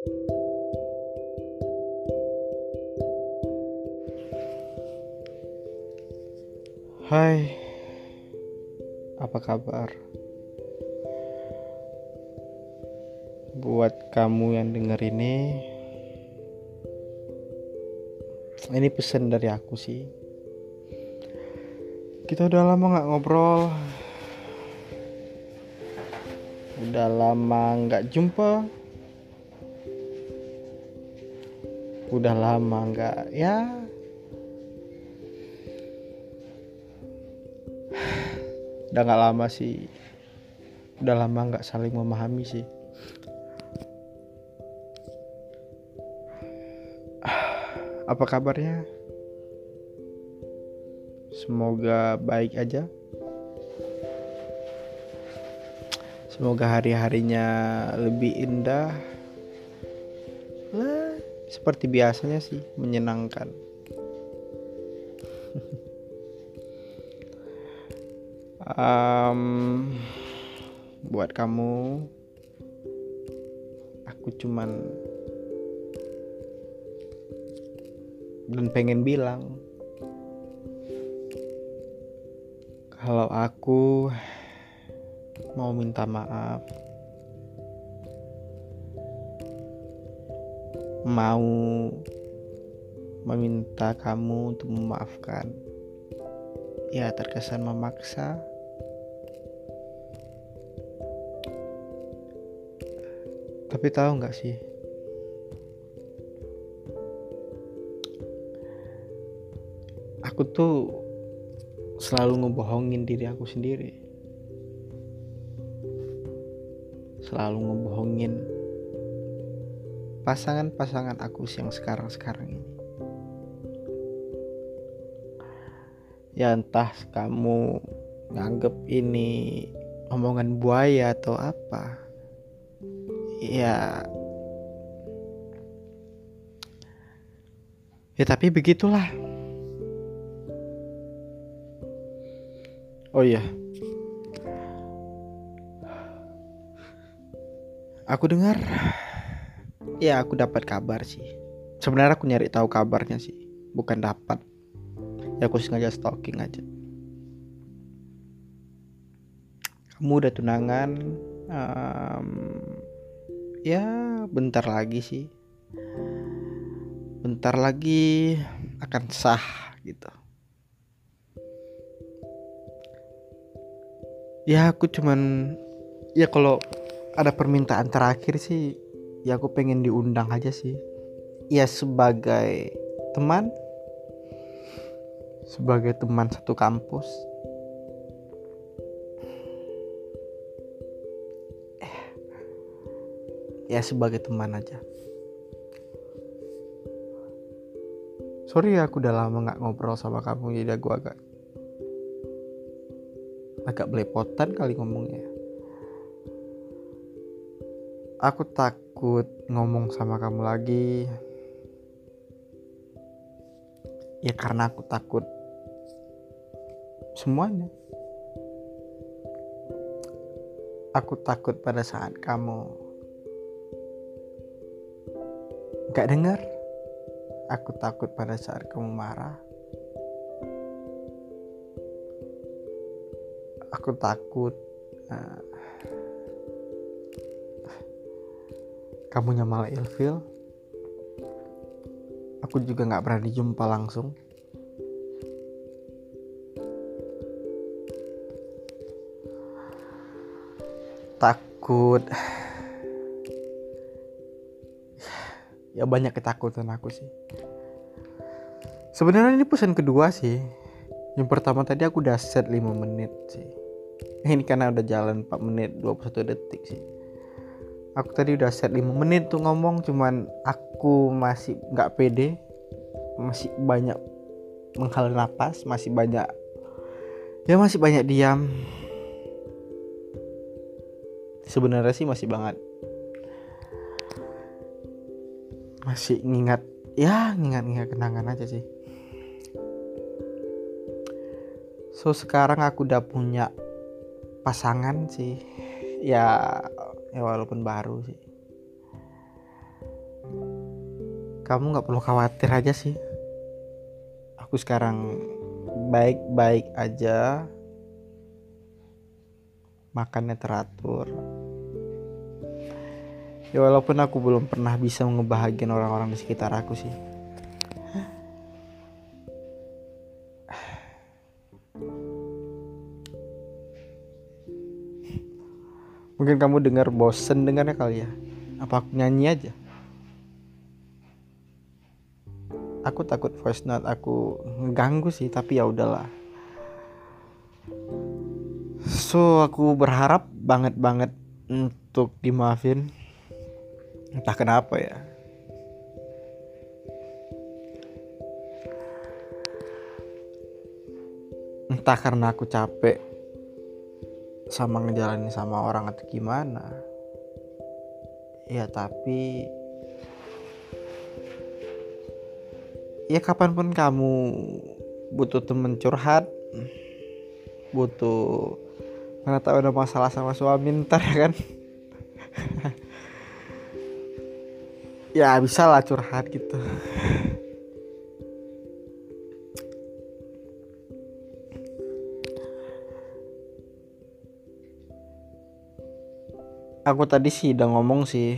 Hai, apa kabar? Buat kamu yang denger ini, ini pesan dari aku sih. Kita udah lama nggak ngobrol, udah lama nggak jumpa, udah lama nggak ya. Udah nggak lama sih. Udah lama nggak saling memahami sih. Apa kabarnya? Semoga baik aja. Semoga hari-harinya lebih indah seperti biasanya sih menyenangkan. Um, buat kamu aku cuman dan pengen bilang kalau aku mau minta maaf mau meminta kamu untuk memaafkan ya terkesan memaksa Tapi tahu nggak sih? Aku tuh selalu ngebohongin diri aku sendiri. Selalu ngebohongin pasangan-pasangan aku yang sekarang-sekarang ini. Ya entah kamu nganggep ini omongan buaya atau apa. Ya. Ya tapi begitulah. Oh iya. Aku dengar ya aku dapat kabar sih. Sebenarnya aku nyari tahu kabarnya sih bukan dapat. Ya aku sengaja stalking aja. Kamu udah tunangan um, ya bentar lagi sih. Bentar lagi akan sah gitu. Ya aku cuman ya kalau ada permintaan terakhir sih ya aku pengen diundang aja sih. Ya sebagai teman sebagai teman satu kampus ya sebagai teman aja. Sorry ya aku udah lama nggak ngobrol sama kamu jadi aku agak agak belepotan kali ngomongnya aku takut ngomong sama kamu lagi ya karena aku takut semuanya aku takut pada saat kamu Gak dengar? Aku takut pada saat kamu marah. Aku takut uh, kamu malah ilfil. Aku juga gak berani jumpa langsung. Takut. Ya banyak ketakutan aku sih. Sebenarnya ini pesan kedua sih. Yang pertama tadi aku udah set 5 menit sih. Ini karena udah jalan 4 menit 21 detik sih aku tadi udah set 5 menit tuh ngomong cuman aku masih nggak pede. Masih banyak menghela nafas masih banyak ya masih banyak diam. Sebenarnya sih masih banget. Masih ngingat ya ngingat-ngingat kenangan aja sih. So sekarang aku udah punya pasangan sih. Ya ya walaupun baru sih. Kamu nggak perlu khawatir aja sih. Aku sekarang baik-baik aja. Makannya teratur. Ya walaupun aku belum pernah bisa ngebahagiain orang-orang di sekitar aku sih mungkin kamu dengar bosen dengarnya kali ya. Apa aku nyanyi aja? Aku takut voice note aku ngeganggu sih tapi ya udahlah. So aku berharap banget banget untuk dimaafin. Entah kenapa ya. Entah karena aku capek sama ngejalanin sama orang atau gimana? Ya tapi ya kapan pun kamu butuh temen curhat butuh mana tahu ada masalah sama suami ntar ya kan? Ya bisa lah curhat gitu aku tadi sih udah ngomong sih.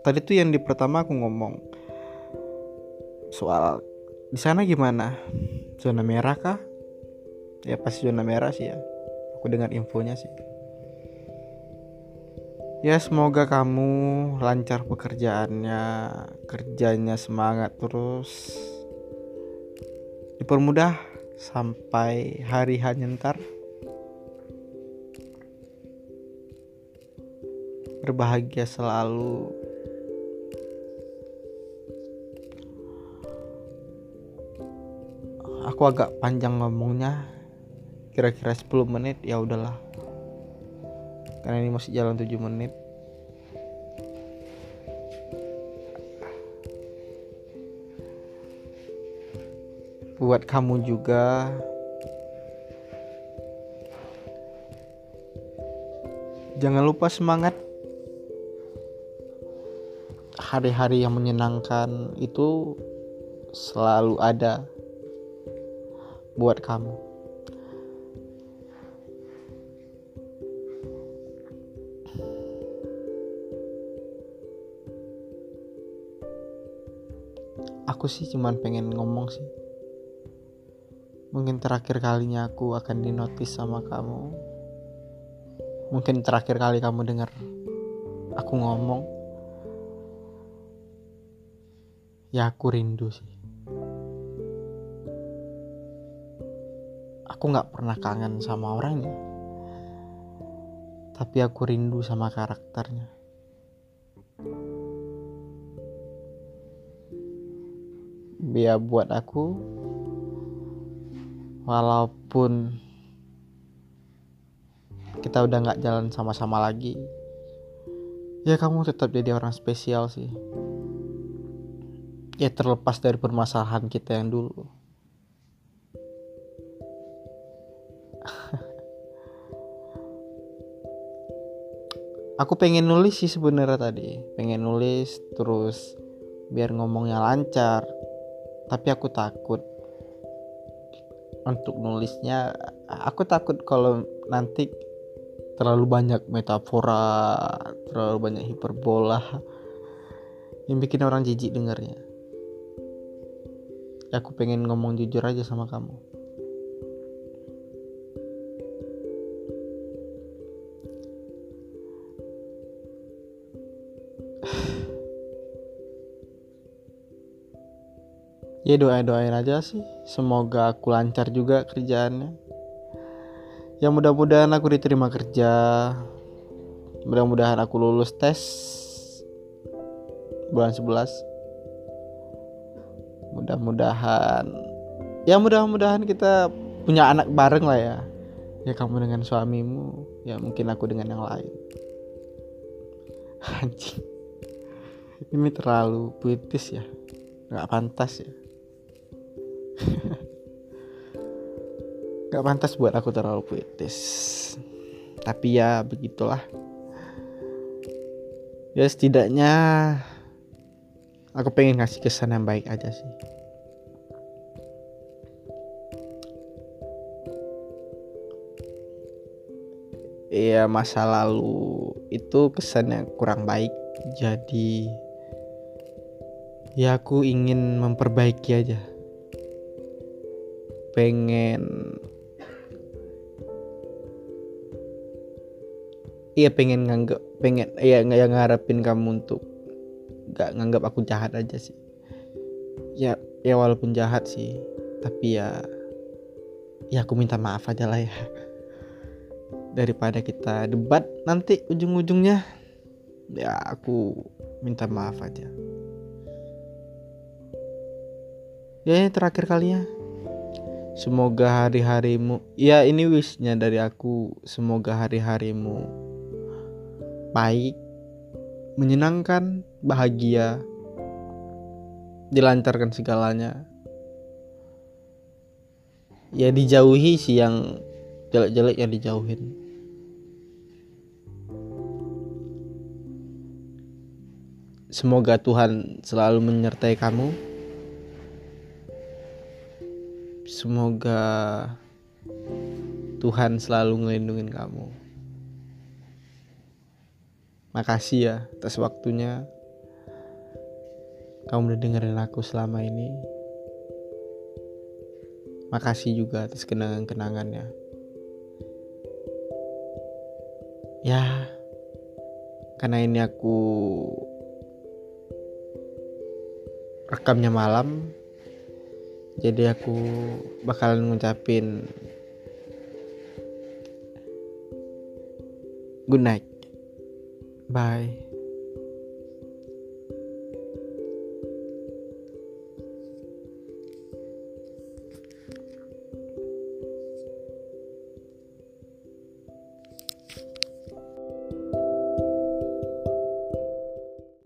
Tadi tuh yang di pertama aku ngomong soal di sana gimana? Zona merah kah? Ya pasti zona merah sih ya. Aku dengar infonya sih. Ya semoga kamu lancar pekerjaannya kerjanya semangat terus. Dipermudah sampai hari hanya ntar berbahagia selalu. Aku agak panjang ngomongnya. Kira-kira 10 menit ya udahlah. Karena ini masih jalan 7 menit. Buat kamu juga. Jangan lupa semangat hari-hari yang menyenangkan itu selalu ada buat kamu. Aku sih cuman pengen ngomong sih. Mungkin terakhir kalinya aku akan dinotis sama kamu. Mungkin terakhir kali kamu dengar aku ngomong. Ya aku rindu sih. Aku nggak pernah kangen sama orangnya. Tapi aku rindu sama karakternya. Biar buat aku walaupun kita udah nggak jalan sama-sama lagi ya kamu tetap jadi orang spesial sih ya terlepas dari permasalahan kita yang dulu. Aku pengen nulis sih sebenarnya tadi. Pengen nulis terus biar ngomongnya lancar. Tapi aku takut untuk nulisnya aku takut kalau nanti terlalu banyak metafora terlalu banyak hiperbola yang bikin orang jijik dengarnya aku pengen ngomong jujur aja sama kamu. Ya doa doain aja sih. Semoga aku lancar juga kerjaannya. Ya mudah-mudahan aku diterima kerja. Mudah-mudahan aku lulus tes bulan 11 mudah-mudahan. Ya mudah-mudahan kita punya anak bareng lah ya. Ya kamu dengan suamimu ya mungkin aku dengan yang lain. Anjing. Ini terlalu puitis ya. Nggak pantas ya. Nggak pantas buat aku terlalu puitis. Tapi ya begitulah. Ya setidaknya aku pengen ngasih kesan yang baik aja sih Iya masa lalu itu kesannya kurang baik. Jadi ya aku ingin memperbaiki aja. Pengen iya pengen nganggap pengen iya nggak yang ngarepin kamu untuk nggak nganggap aku jahat aja sih. Ya ya walaupun jahat sih tapi ya ya aku minta maaf aja lah ya daripada kita debat nanti ujung-ujungnya ya aku minta maaf aja. Ya ini terakhir kalinya. Semoga hari-harimu ya ini wishnya dari aku semoga hari-harimu baik menyenangkan bahagia dilancarkan segalanya. Ya dijauhi sih yang jelek-jelek yang dijauhin Semoga Tuhan selalu menyertai kamu. Semoga Tuhan selalu ngelindungin kamu. Makasih ya atas waktunya. Kamu udah dengerin aku selama ini. Makasih juga atas kenangan-kenangannya. Ya, karena ini aku rekamnya malam. Jadi aku bakalan ngucapin good night. Bye